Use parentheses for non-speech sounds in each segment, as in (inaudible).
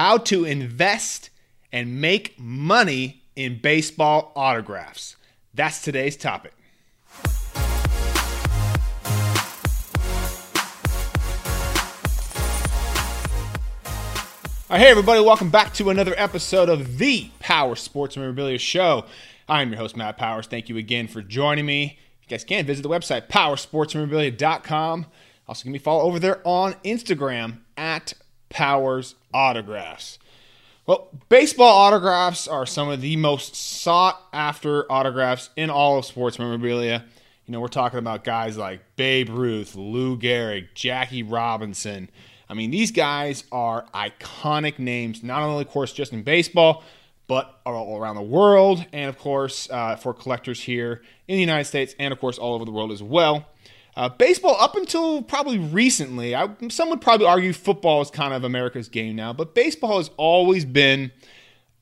how to invest and make money in baseball autographs. That's today's topic. All right, hey everybody, welcome back to another episode of the Powers Sports Memorabilia Show. I'm your host, Matt Powers. Thank you again for joining me. You guys can visit the website, powersportsmemorabilia.com. Also, give me a follow over there on Instagram at Powers Autographs. Well, baseball autographs are some of the most sought after autographs in all of sports memorabilia. You know, we're talking about guys like Babe Ruth, Lou Gehrig, Jackie Robinson, I mean, these guys are iconic names, not only, of course, just in baseball, but all around the world, and of course, uh, for collectors here in the United States, and of course, all over the world as well. Uh, baseball, up until probably recently, I, some would probably argue football is kind of America's game now, but baseball has always been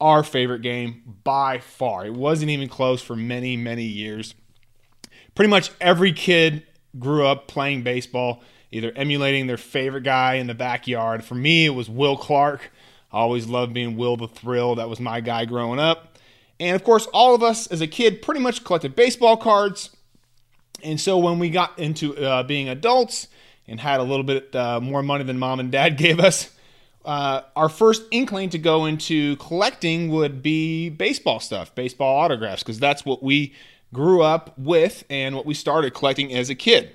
our favorite game by far. It wasn't even close for many, many years. Pretty much every kid grew up playing baseball either emulating their favorite guy in the backyard. For me, it was Will Clark. I always loved being Will the Thrill. That was my guy growing up. And of course, all of us as a kid pretty much collected baseball cards. And so when we got into uh, being adults and had a little bit uh, more money than mom and dad (laughs) gave us, uh, our first inkling to go into collecting would be baseball stuff, baseball autographs, because that's what we grew up with and what we started collecting as a kid.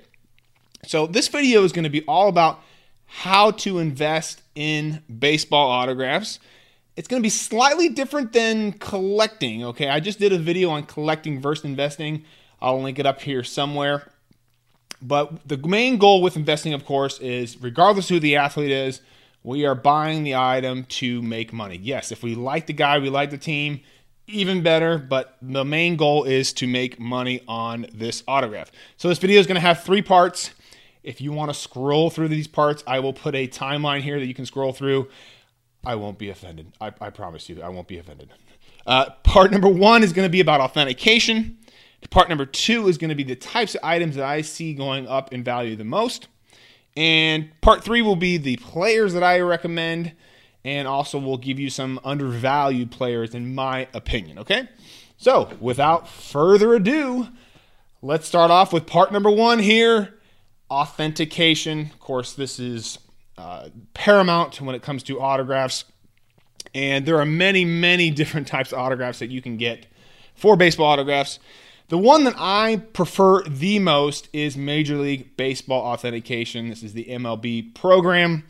So, this video is going to be all about how to invest in baseball autographs. It's going to be slightly different than collecting, okay? I just did a video on collecting versus investing. I'll link it up here somewhere. But the main goal with investing, of course, is regardless who the athlete is, we are buying the item to make money. Yes, if we like the guy, we like the team, even better, but the main goal is to make money on this autograph. So this video is going to have three parts. If you want to scroll through these parts, I will put a timeline here that you can scroll through. I won't be offended. I, I promise you, I won't be offended. Uh, part number one is going to be about authentication. Part number two is going to be the types of items that I see going up in value the most. And part three will be the players that I recommend. And also, we'll give you some undervalued players, in my opinion. Okay? So, without further ado, let's start off with part number one here authentication. Of course, this is uh, paramount when it comes to autographs. And there are many, many (laughs) different types of autographs that you can get for baseball autographs. The one that I prefer the most is Major League Baseball Authentication. This is the MLB program.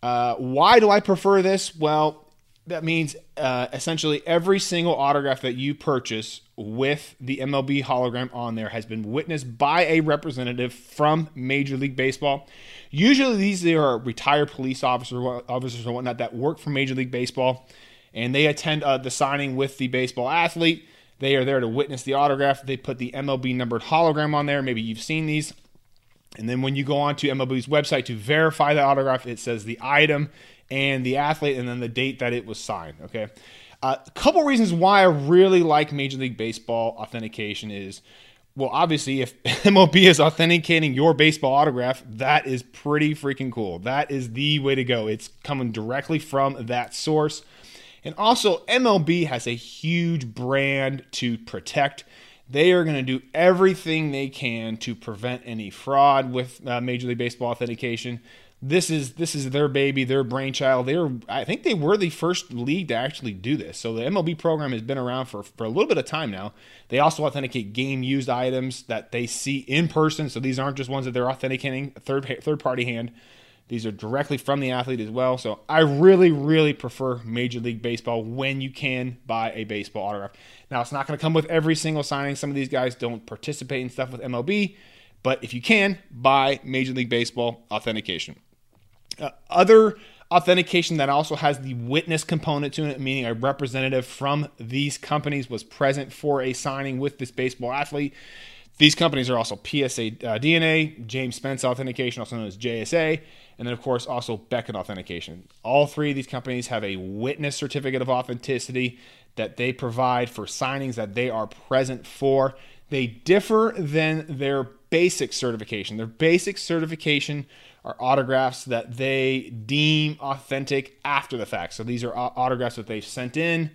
Uh, why do I prefer this? Well, that means uh, essentially every single autograph that you purchase with the MLB hologram on there has been witnessed by a representative from Major League Baseball. Usually, these are retired police officers, or officers and whatnot that work for Major League Baseball, and they attend uh, the signing with the baseball athlete. They are there to witness the autograph. They put the MLB numbered hologram on there. Maybe you've seen these. And then when you go on to MLB's website to verify the autograph, it says the item and the athlete and then the date that it was signed. Okay. Uh, a couple reasons why I really like Major League Baseball authentication is well, obviously, if (laughs) MLB is authenticating your baseball autograph, that is pretty freaking cool. That is the way to go. It's coming directly from that source. And also, MLB has a huge brand to protect. They are going to do everything they can to prevent any fraud with uh, Major League Baseball authentication this is this is their baby, their brainchild. They're I think they were the first league to actually do this. So the MLB program has been around for, for a little bit of time now. They also authenticate game used items that they see in person. So these aren't just ones that they're authenticating third third party hand. These are directly from the athlete as well. So I really, really prefer Major League Baseball when you can buy a baseball autograph. Now it's not going to come with every single signing. Some of these guys don't participate in stuff with MLB, but if you can, buy Major League Baseball authentication. Uh, other authentication that also has the witness component to it, meaning a representative from these companies was present for a signing with this baseball athlete. These companies are also PSA uh, DNA, James Spence Authentication, also known as JSA, and then, of course, also Beckett Authentication. All three of these companies have a witness certificate of authenticity that they provide for signings that they are present for. They differ than their basic certification. Their basic certification are autographs that they deem authentic after the fact. So these are autographs that they've sent in.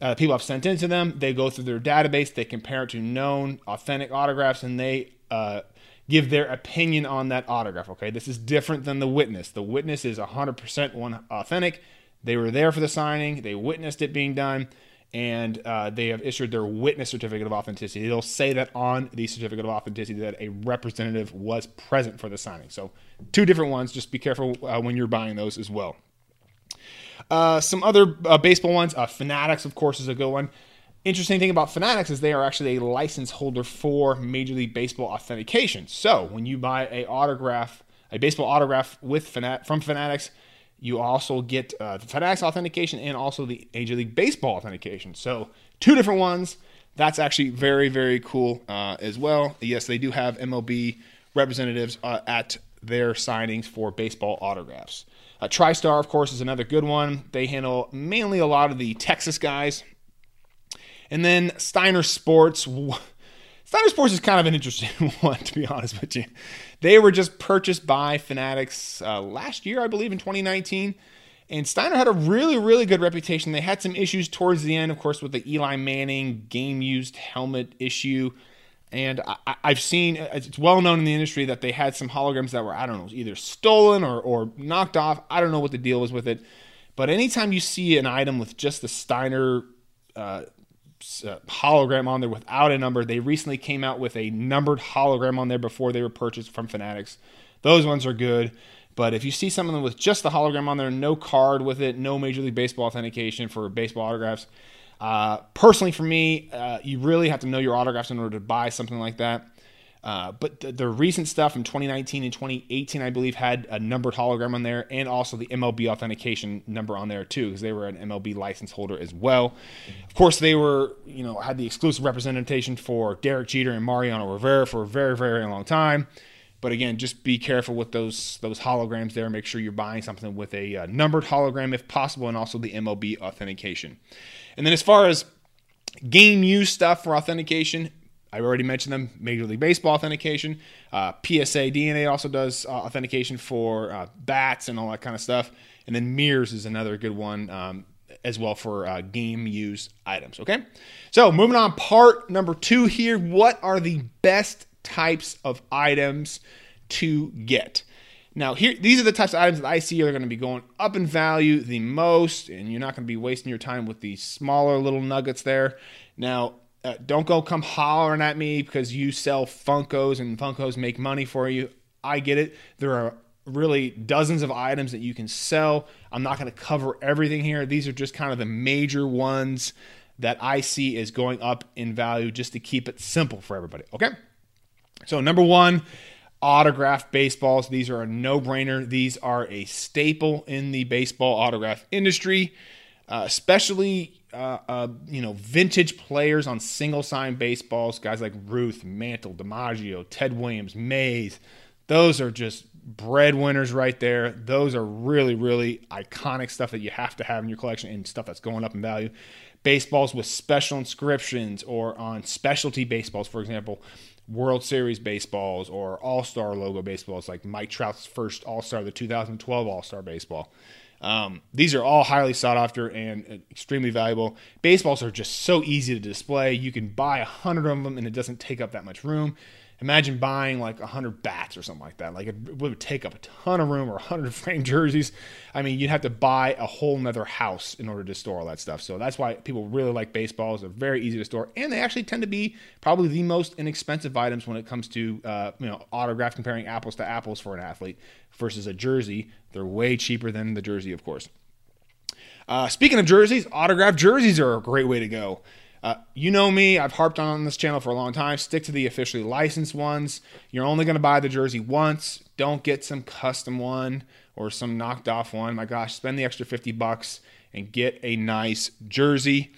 Uh, people have sent into them. They go through their database. They compare it to known authentic autographs, and they uh, give their opinion on that autograph. Okay, this is different than the witness. The witness is 100% one authentic. They were there for the signing. They witnessed it being done and uh, they have issued their witness certificate of authenticity. They'll say that on the certificate of authenticity that a representative was present for the signing. So, two different ones. Just be careful uh, when you're buying those as well. Uh, some other uh, baseball ones. Uh, Fanatics, of course, is a good one. Interesting thing about Fanatics is they are actually a license holder for Major League Baseball authentication. So, when you buy a autograph, a baseball autograph with Fanat- from Fanatics, you also get uh, the Fanatics authentication and also the Major League Baseball authentication. So two different ones. That's actually very very cool uh, as well. Yes, they do have MLB representatives uh, at their signings for baseball autographs. Uh, TriStar, of course, is another good one. They handle mainly a lot of the Texas guys. And then Steiner Sports. Steiner Sports is kind of an interesting (laughs) one, to be honest with you. They were just purchased by Fanatics uh, last year, I believe, in 2019. And Steiner had a really, really good reputation. They had some issues towards the end, of course, with the Eli Manning game used helmet issue. And I, have seen it's well known in the industry that they had some holograms that were, I don't know, either stolen or, or knocked off. I don't know what the deal was with it. But anytime you see an item with just the Steiner uh, uh, hologram on there without a number. They recently came out with a numbered hologram on there before they were purchased from Fanatics. Those ones are good. But if you see something with just the hologram on there, no card with it, no Major League Baseball authentication for baseball autographs, uh, personally for me, uh, you really have to know your autographs in order to buy something like that. Uh, but the, the, recent stuff from 2019 and 2018, I believe, had a numbered hologram on there and also the MLB authentication number on there too, because they were an MLB license holder as well. Of course, they were, you know, had the exclusive representation for Derek Jeter and Mariano Rivera for a very, very long time. But again, just be careful with those those holograms there. Make sure you're buying something with a uh, numbered hologram if possible, and also the MLB authentication. And then as far as game use stuff for authentication, I already mentioned them. Major League Baseball authentication. Uh, PSA DNA also does uh, authentication for uh, bats and all that kind of stuff. And then MEARS is another good one um, as well for uh, game use items. Okay. So moving on, part number two here. What are the best types of items to get? Now, here these are the types of items that I see are going to be going up in value the most, and you're not going to be wasting your time with these smaller little nuggets there. Now, uh, don't go come hollering at me because you sell Funkos and Funkos make money for you. I get it. There are really dozens of items that you can sell. I'm not going to cover everything here. These are just kind of the major ones that I see is going up in value just to keep it simple for everybody. Okay. So, number one, autograph baseballs. These are a no brainer. These are a staple in the baseball autograph industry, uh, especially uh, uh, you know, vintage players on single sign baseballs, guys like Ruth, Mantle, DiMaggio, Ted Williams, Mays. Those are just breadwinners right there. Those are really, really iconic stuff that you have to have in your collection and stuff that's going up in value. Baseballs with special inscriptions or on specialty baseballs, for example, World Series baseballs or All Star logo baseballs, like Mike Trout's first All Star, the 2012 All Star baseball. Um, these are all highly sought after and extremely valuable. Baseballs are just so easy to display. You can buy a hundred of them and it doesn't take up that much room. Imagine buying like a hundred bats or something like that. Like it would take up a ton of room or a hundred (laughs) frame jerseys. I mean, you'd have to buy a whole nother house in order to store all that stuff. So that's why people really like baseballs. They're very easy to store, and they actually tend to be probably the most inexpensive items when it comes to uh, you know autograph comparing apples to apples for an athlete versus a jersey. They're way cheaper than the jersey, of course. Uh, speaking of jerseys, autographed jerseys are a great way to go. Uh, you know me, I've harped on this channel for a long time. Stick to the officially licensed ones. You're only going to buy the jersey once. Don't get some custom one or some knocked off one. My gosh, spend the extra 50 bucks and get a nice jersey.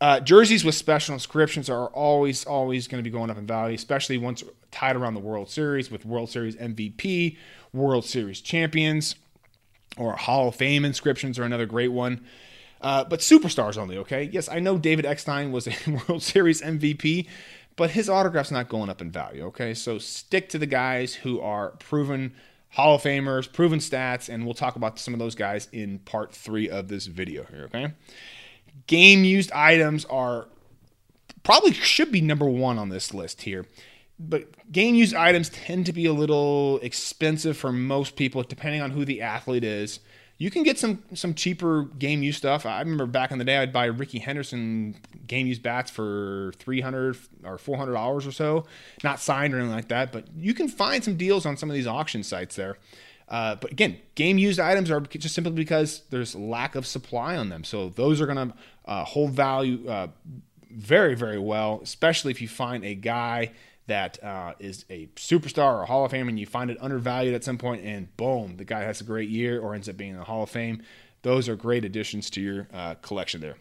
Uh, jerseys with special inscriptions are always, always going to be going up in value, especially once tied around the World Series with World Series MVP, World Series champions, or Hall of Fame inscriptions are another great one. Uh, but superstars only, okay? Yes, I know David Eckstein was a (laughs) World Series MVP, but his autograph's not going up in value. Okay, so stick to the guys who are proven Hall of Famers, proven stats, and we'll talk about some of those guys in part three of this video here. Okay, game used items are probably should be number one on this list here. But game used items tend to be a little expensive for most people, depending on who the athlete is you can get some some cheaper game use stuff. I remember back in the day, I'd buy Rickey Henderson game use bats for three hundred or four hundred dollars or so, not signed or anything like that. But you can find some deals on some of these auction sites there. Uh, but again, game used items are just simply because there's lack of supply on them. So those are going to uh, hold value uh, very, very well, especially if you find a guy that uh, is a superstar or a Hall of Fame and you find it undervalued at some point and boom, the guy has a great year or ends up being in the Hall of Fame. Those are great additions to your uh, collection there.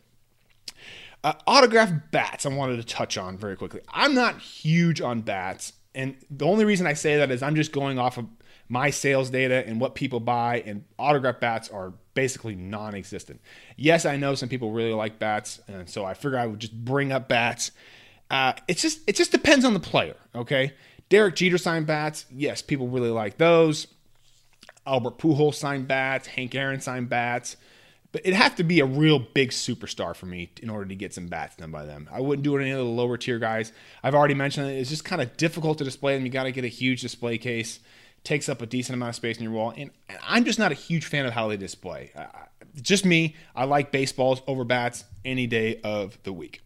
Uh, autograph bats, I wanted to touch on very quickly. I'm not huge on bats, and the only reason I say that is I'm just going off of my sales data and what people buy, and autograph bats are basically non existent. Yes, I know some people really like bats, and so I figure I would just bring up bats uh, it's just it just depends on the player. Okay, Derek Jeter signed bats. Yes, people really like those. Albert Pujols signed bats. Hank Aaron signed bats. But it'd have to be a real big superstar for me in order to get some bats done by them. I wouldn't do it any of the lower tier guys. I've already mentioned it. It's just kind of difficult to display them. You got to get a huge display case. Takes up a decent amount of space in your wall, and I'm just not a huge fan of how they display. Uh, just me. I like baseballs over bats any day of the week.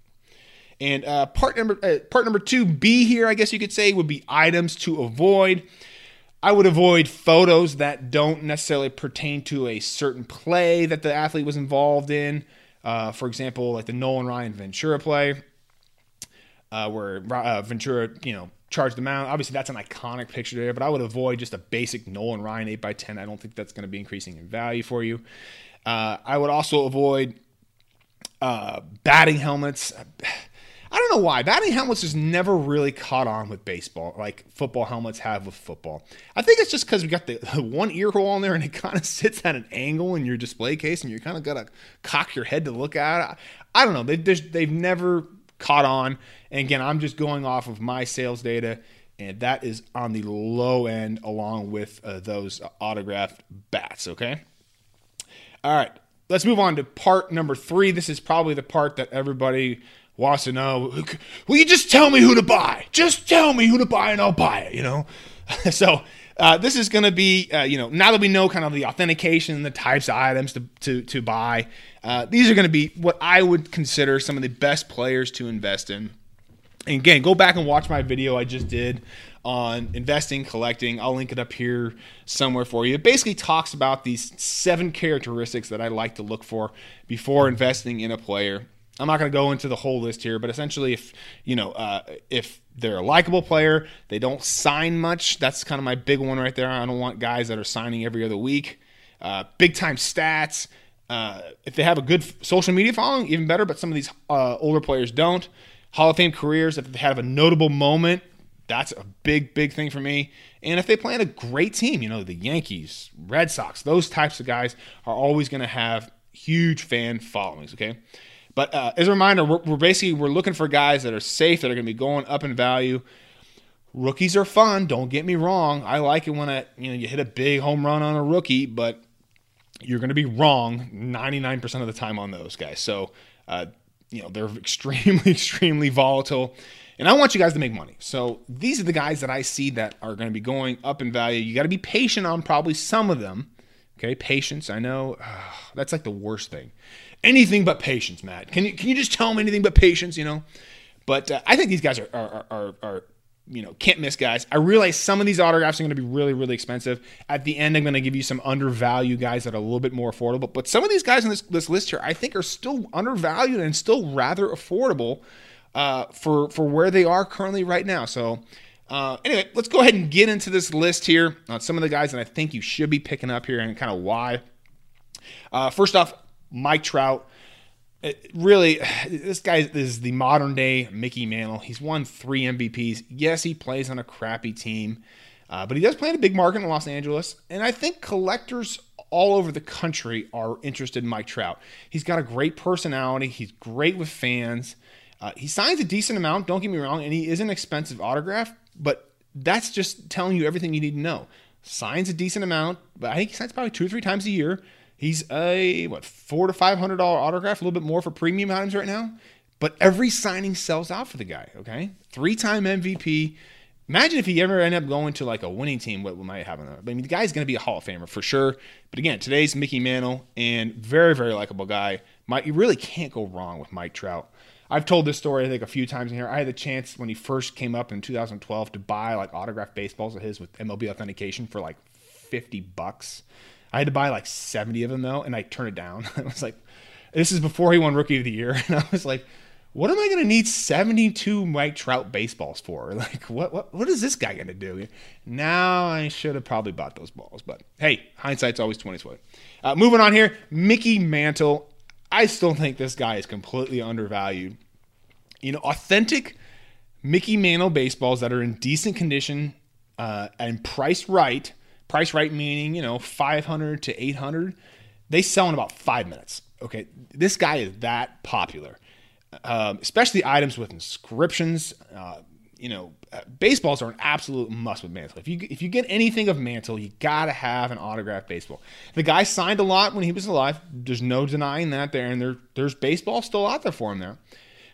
And uh, part number uh, part number two B here, I guess you could say, would be items to avoid. I would avoid photos that don't necessarily pertain to a certain play that the athlete was involved in. Uh, for example, like the Nolan Ryan Ventura play, uh, where uh, Ventura, you know, charged the mound. Obviously, that's an iconic picture there, but I would avoid just a basic Nolan Ryan 8x10. I don't think that's going to be increasing in value for you. Uh, I would also avoid batting helmets. I don't know why. Batting helmets just never really caught on with baseball, like football helmets have with football. I think it's just because we got (laughs) the, one ear hole on there and it kind of (laughs) sits at an angle in your display case and you kind of got to cock your head to look at it. I, I don't know. They, they've never caught on. And again, I'm just going off of my sales data, and that is on the low end along with uh, those autographed bats, okay? All right. Let's move on to part number three. This is probably the part that everybody to know, will you just tell me who to buy? Just tell me who to buy and I'll buy it, you know? (laughs) so uh, this is going to be, uh, you know, now that we know kind of the authentication, and the types of items to, to, to buy, uh, these are going to be what I would consider some of the best players to invest in. And again, go back and watch my video I just did on investing, collecting. I'll link it up here somewhere for you. It basically talks about these seven characteristics that I like to look for before investing in a player. I'm not going to go into the whole list here, but essentially, if you know, uh, if they're a likable player, they don't sign much. That's kind of my big one right there. I don't want guys that are signing every other week. Uh, big time stats. Uh, if they have a good social media following, even better. But some of these uh, older players don't. Hall of Fame careers. If they have a notable moment, that's a big, big thing for me. And if they play on a great team, you know, the Yankees, Red Sox, those types of guys are always going to have huge fan followings. Okay. But uh, as a reminder, we're, we're basically we're looking for guys that are safe, that are going to be going up in value. Rookies are fun. Don't get me wrong. I like it when a, you know you hit a big home run on a rookie, but you're going to be wrong 99% of the time on those guys. So, uh, you know, they're (laughs) extremely, extremely volatile. And I want you guys to make money. So these are the guys that I see that are going to be going up in value. You got to be patient on probably some of them. Okay, patience. I know uh, that's like the worst thing anything but patience, Matt. Can you can you just tell them anything but patience? You know, but uh, I think these guys are are, are are you know can't miss guys. I realize some of these autographs are going to be really really expensive. At the end, I'm going to give you some undervalued guys that are a little bit more affordable. But some of these guys in this this list here, I think, are still undervalued and still rather affordable uh, for for where they are currently right now. So. Uh, anyway, let's go ahead and get into this list here on some of the guys that I think you should be picking up here and kind of why. Uh, first off, Mike Trout. It really, this guy is the modern day Mickey Mantle. He's won three MVPs. Yes, he plays on a crappy team, uh, but he does play in a big market in Los Angeles. And I think collectors all over the country are interested in Mike Trout. He's got a great personality. He's great with fans. Uh, he signs a decent amount, don't get me wrong, and he is an expensive autograph, but that's just telling you everything you need to know. Signs a decent amount, but I think he signs probably two or three times a year. He's a what four to five hundred dollar autograph, a little bit more for premium items right now. But every signing sells out for the guy. Okay, three time MVP. Imagine if he ever ended up going to like a winning team, what might happen? I mean, the guy's going to be a Hall of Famer for sure. But again, today's Mickey Mantle and very, very likable guy. Mike, you really can't go wrong with Mike Trout. I've told this story I think a few times in here. I had the chance when he first came up in 2012 to buy like autographed baseballs of his with MLB authentication for like 50 bucks. I had to buy like 70 of them though, and I turned it down. (laughs) I was like, this is before he won Rookie of the Year, (laughs) and I was like, what am I going to need 72 Mike Trout baseballs for? (laughs) Like, what what what is this guy going to do? Now I should have probably bought those balls, but hey, hindsight's always 2020. Uh, moving on here, Mickey Mantle. I still think this guy is completely undervalued. You know, authentic Mickey Mantle baseballs that are in decent condition uh, and priced right. Price right meaning you know 500 to 800. They sell in about five minutes. Okay, this guy is that popular um, especially items with inscriptions. Uh, you know, uh, baseballs are an absolute must with Mantle. If you if you get anything of Mantle, you gotta have an autographed baseball. The guy signed a lot when he was alive. There's no denying that there, and there there's baseball still out there for him there.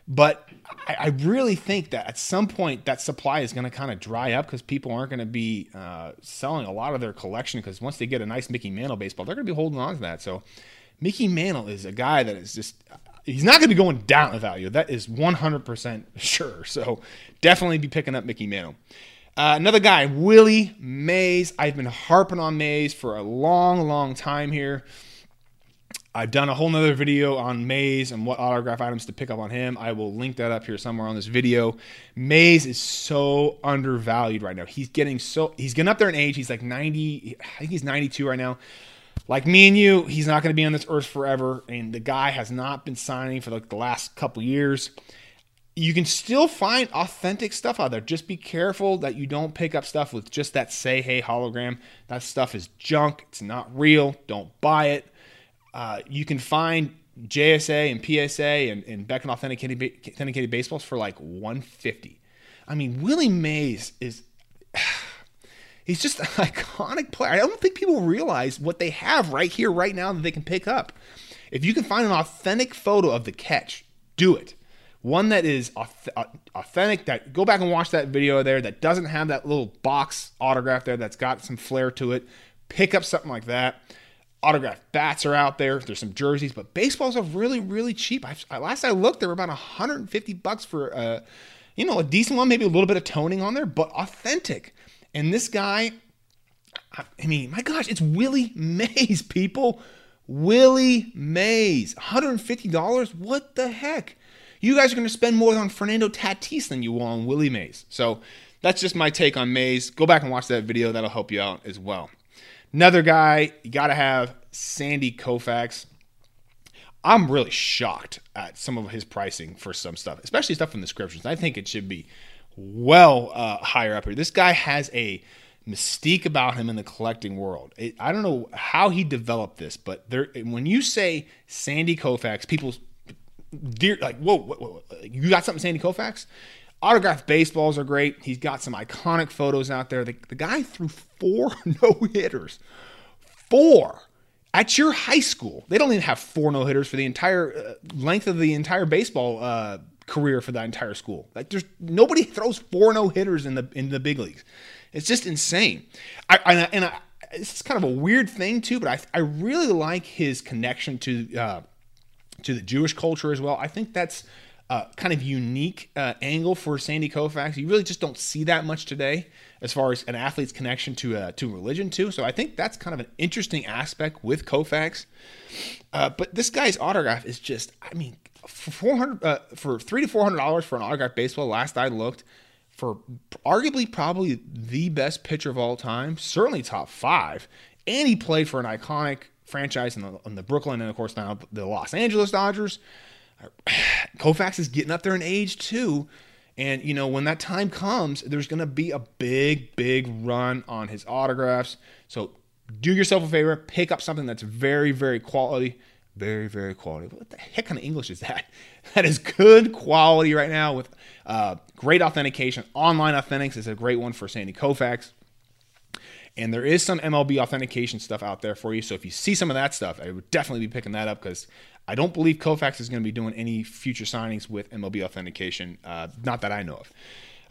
But I, I really think that at some point that supply is going to kind of dry up because people aren't going to be uh, selling a lot of their collection because once they get a nice Mickey Mantle baseball, they're going to be holding on to that. So Mickey Mantle is a guy that is just he's not going to be going down in value. That is 100% sure. So definitely be picking up Mickey Mantle. Uh, another guy, Willie Mays. I've been harping on Mays for a long, long time here. I've done a whole nother video on Mays and what autograph items to pick up on him. I will link that up here somewhere on this video. Mays is so undervalued right now. He's getting so he's getting up there in age. He's like 90, I think he's 92 right now like me and you, he's not going to be on this earth forever. And the guy has not been signing for like the last couple years. You can still find authentic stuff out there. Just be careful that you don't pick up stuff with just that say hey hologram. That stuff is junk. It's not real. Don't buy it. Uh, you can find JSA and PSA and, and Beckett authenticated, authenticated baseballs for like 150. I mean, Willie Mays is (sighs) He's just an (laughs) iconic player. I don't think people realize what they have right here, right now that they can pick up. If you can find an authentic photo of the catch, do it. One that is authentic. That go back and watch that video there. That doesn't have that little box autograph there. That's got some flair to it. Pick up something like that. Autograph bats are out there. There's some jerseys, but baseballs are really, really cheap. I, last I looked, they were about 150 bucks for a, uh, you know, a decent one. Maybe a little bit of toning on there, but authentic. And this guy, I mean, my gosh, it's Willie Mays, (laughs) people. Willie Mays, $150? What the heck? You guys are going to spend more on Fernando Tatis than you will on Willie Mays. So that's just my take on Mays. Go back and watch that video. That'll help you out as well. Another guy, you got to have Sandy Koufax. I'm really shocked at some of his pricing for some stuff, especially stuff from the descriptions. I think it should be well uh, higher up here. This guy has a mystique about him in the collecting world. It, I don't know how he developed this, but there, when you say Sandy Koufax, people dear like whoa, whoa, whoa, you got something Sandy Koufax? Autographed baseballs are great. He's got some iconic photos out there. The, the guy threw four (laughs) no hitters. Four at your high school. They don't even have four no hitters for the entire uh, length of the entire baseball uh, career for that entire school. Like there's nobody throws four no hitters in the in the big leagues. It's just insane. I, I and I, it's kind of a weird thing too, but I I really like his connection to uh, to the Jewish culture as well. I think that's uh, kind of unique uh, angle for Sandy Koufax. You really just don't see that much today, as far as an athlete's connection to uh, to religion too. So I think that's kind of an interesting aspect with Koufax. Uh, but this guy's autograph is just, I mean, for four hundred uh, for three to four hundred dollars for an autograph baseball. Last I looked, for arguably probably the best pitcher of all time, certainly top five, and he played for an iconic franchise in the, in the Brooklyn and of course now the Los Angeles Dodgers. Koufax is getting up there in age too. And you know, when that time comes, there's going to be a big, big run on his autographs. So do yourself a favor, pick up something that's very, very quality Very, very quality. What the heck kind of English is that? (laughs) That is good quality right now with uh, great authentication. Online Authentics is a great one for Sandy Koufax. And there is some MLB authentication stuff out there for you. So if you see some of that stuff, I would definitely be picking that up because I don't believe Koufax is going to be doing any future signings with MLB authentication. Uh, not that I know of.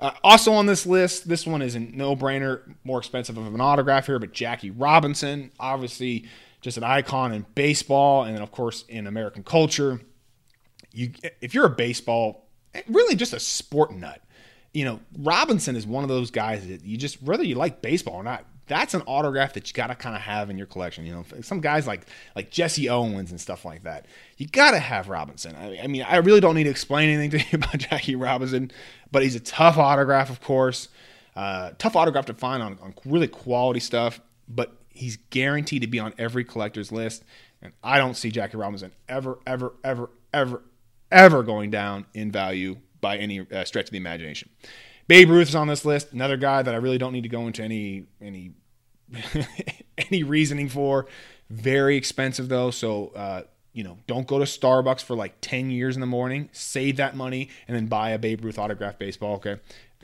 Uh, also on this list, this one is a no-brainer, more expensive of an autograph here, but Jackie Robinson, obviously just an icon in baseball and then of course in American culture. You, if you're a baseball, really just a sport nut, you know, Robinson is one of those guys that you just whether you like baseball or not, that's an autograph that you got to kind of have in your collection. You know, some guys like like Jesse Owens and stuff like that. You got to have Robinson. I, I, mean, I really don't need to explain anything to (laughs) you about Jackie Robinson, but he's a tough autograph, of course. Uh, tough autograph to find on, on really quality stuff, but he's guaranteed to be on every collector's list. And I don't see Jackie Robinson ever, ever, ever, ever, ever going down in value by any uh, stretch of the imagination. Babe Ruth is on this list. Another guy that I really don't need to go into any any (laughs) any reasoning for. Very expensive though, so uh, you know, don't go to Starbucks for like ten years in the morning. Save that money and then buy a Babe Ruth autograph baseball. Okay,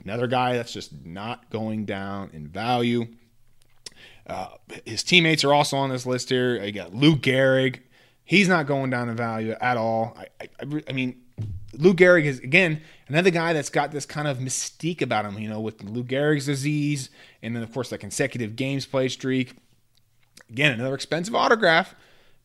another guy that's just not going down in value. Uh, his teammates are also on this list here. You got Lou Gehrig. He's not going down in value at all. I, I, I mean, Lou Gehrig is again another guy that's got this kind of mystique about him, you know, with Lou Gehrig's disease, and then of course the consecutive games play streak. Again, another expensive autograph,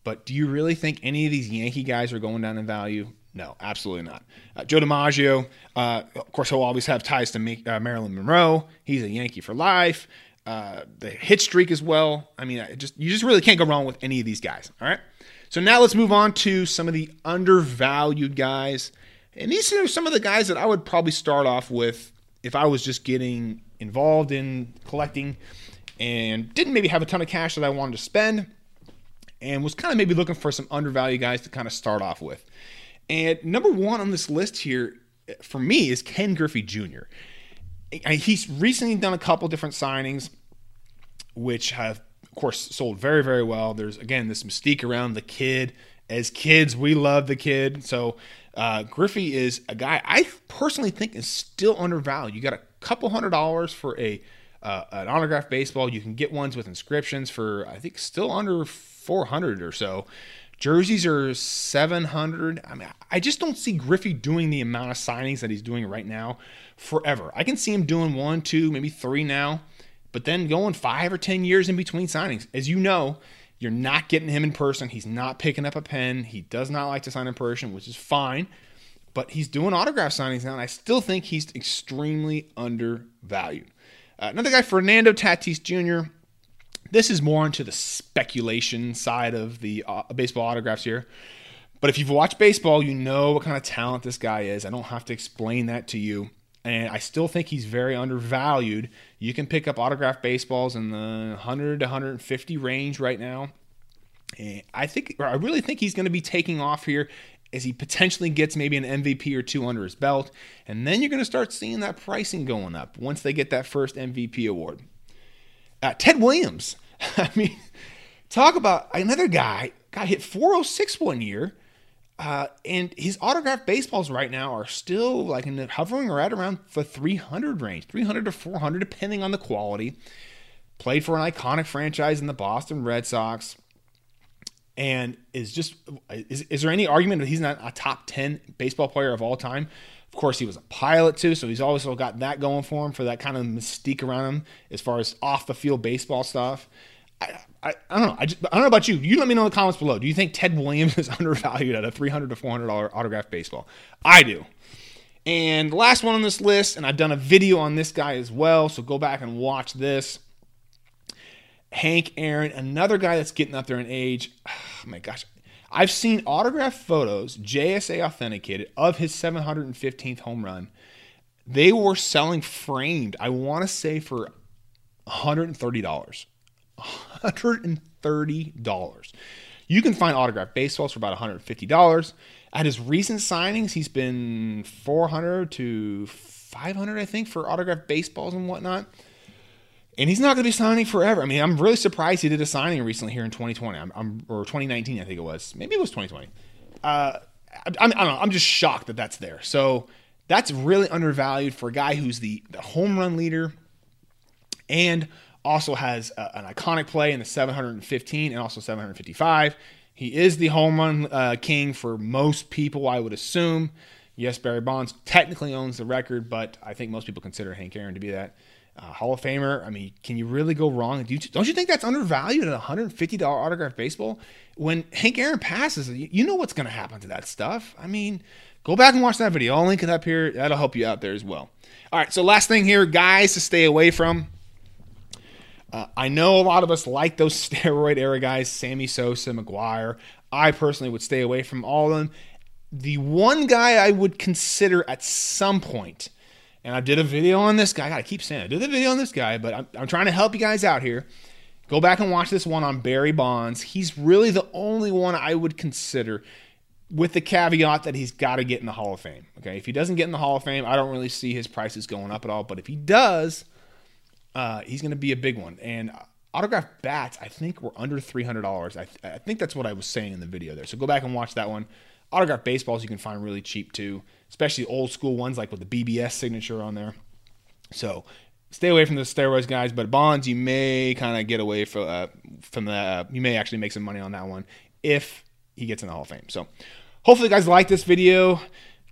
but do you really think any of these Yankee guys are going down in value? No, absolutely not. Uh, Joe DiMaggio, uh, of course, he'll always have ties to uh, Marilyn Monroe. He's a Yankee for life. Uh, the hit streak as well. I mean, just you just really can't go wrong with any of these guys. All right. So now let's move on to some of the undervalued guys. And these are some of the guys that I would probably start off with if I was just getting involved in collecting and didn't maybe have a ton of cash that I wanted to spend and was kind of maybe looking for some undervalued guys to kind of start off with. And number one on this list here for me is Ken Griffey Jr. He's recently done a couple different signings, which have, of course, sold very, very well. There's, again, this mystique around the kid. As kids, we love the kid. So uh, Griffey is a guy I personally think is still undervalued. You got a couple hundred dollars for a uh, an autographed baseball. You can get ones with inscriptions for I think still under 400 or so. Jerseys are 700. I mean, I just don't see Griffey doing the amount of signings that he's doing right now forever. I can see him doing one, two, maybe three now, but then going five or 10 years in between signings. As you know, you're not getting him in person. He's not picking up a pen. He does not like to sign in person, which is fine. But he's doing autograph signings now, and I still think he's extremely undervalued. Uh, another guy, Fernando Tatis Jr. This is more into the speculation side of the uh, baseball autographs here. But if you've watched baseball, you know what kind of talent this guy is. I don't have to explain that to you. And I still think he's very undervalued. You can pick up autographed baseballs in the 100 to 150 range right now. And I think, I really think he's going to be taking off here as he potentially gets maybe an MVP or two under his belt. And then you're going to start seeing that pricing going up once they get that first MVP award. Uh, Ted Williams. (laughs) I mean, talk about another guy got hit 406 one year uh, and his autographed baseballs right now are still like in the, hovering right around the 300 range, 300 to 400, depending on the quality. Played for an iconic franchise in the Boston Red Sox, and is just is, is there any argument that he's not a top 10 baseball player of all time? Of course, he was a pilot too, so he's also got that going for him for that kind of mystique around him as far as off the field baseball stuff. I, I, I don't know. I, just, I don't know about you. You let me know in the comments below. Do you think Ted Williams (laughs) is undervalued at a 300 to $400 autograph baseball? I do. And the last one on this list, and I've done a video on this guy as well, so go back and watch this. Hank Aaron, another guy that's getting up there in age. (sighs) Oh my gosh. I've seen autograph photos, JSA authenticated, of his 715th home run. They were selling framed, I want to say, for $130. $130. You can find autographed baseballs for about $150. At his recent signings, he's been 400 to 500, I think, for autographed baseballs and whatnot. and he's not going to be signing forever. I mean, I'm really surprised he did a signing recently here in 2020, I'm, I'm, or 2019, I think it was. Maybe it was 2020. Uh, I, I, don't know. I'm just shocked that that's there. So that's really undervalued for a guy who's the, the home run leader and also has a, an iconic play in the 715 and also 755. He is the home run uh, king for most people, I would assume. Yes, Barry Bonds technically owns the record, but I think most people consider Hank Aaron to be that. Uh, Hall of Famer. I mean, can you really go wrong? Do you, don't you think that's undervalued at $150 autograph baseball? When Hank Aaron passes, you know what's going to happen to that stuff. I mean, go back and watch that video. I'll link it up here. That'll help you out there as well. All right, so last thing here, guys to stay away from. Uh, I know a lot of us like those (laughs) steroid era guys, Sammy Sosa, McGwire. I personally would stay away from all of them. The one guy I would consider at some point – and I did a video on this guy. I gotta keep saying it. I did a video on this guy, but I'm, I'm trying to help you guys out here. Go back and watch this one on Barry Bonds. He's really the only one I would consider with the caveat that he's got to get in the Hall of Fame. Okay, if he doesn't get in the Hall of Fame, I don't really see his prices going up at all. But if he does, uh, he's going to be a big one. And autograph bats, I think were under three hundred dollars. I, th- I think that's what I was saying in the video there. So go back and watch that one. Autograph baseballs you can find really cheap too especially old school ones like with the BBS signature on there. So stay away from the steroids, guys. But bonds, you may kind of get away from uh, from the. Uh, you may actually make some money on that one if he gets in the Hall of Fame. So hopefully, you guys like this video.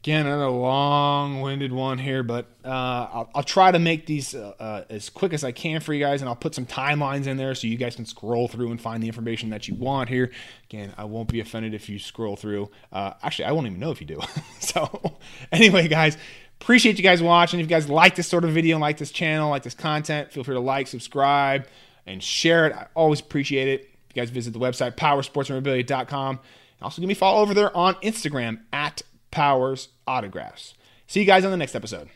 Again, another long-winded one here, but uh, I'll, I'll, try to make these uh, uh, as quick as I can for you guys, and I'll put some timelines in there so you guys can scroll through and find the information that you want here. Again, I won't be offended if you scroll through. Uh, actually, I won't even know if you do. (laughs) so, anyway, guys, appreciate you guys watching. If you guys like this sort of video, like this channel, like this content, feel free to like, subscribe, and share it. I always appreciate it. If you guys visit the website powersportsmemorabilia.com. Also, give me a follow over there on Instagram at Powers Autographs. See you guys on the next episode.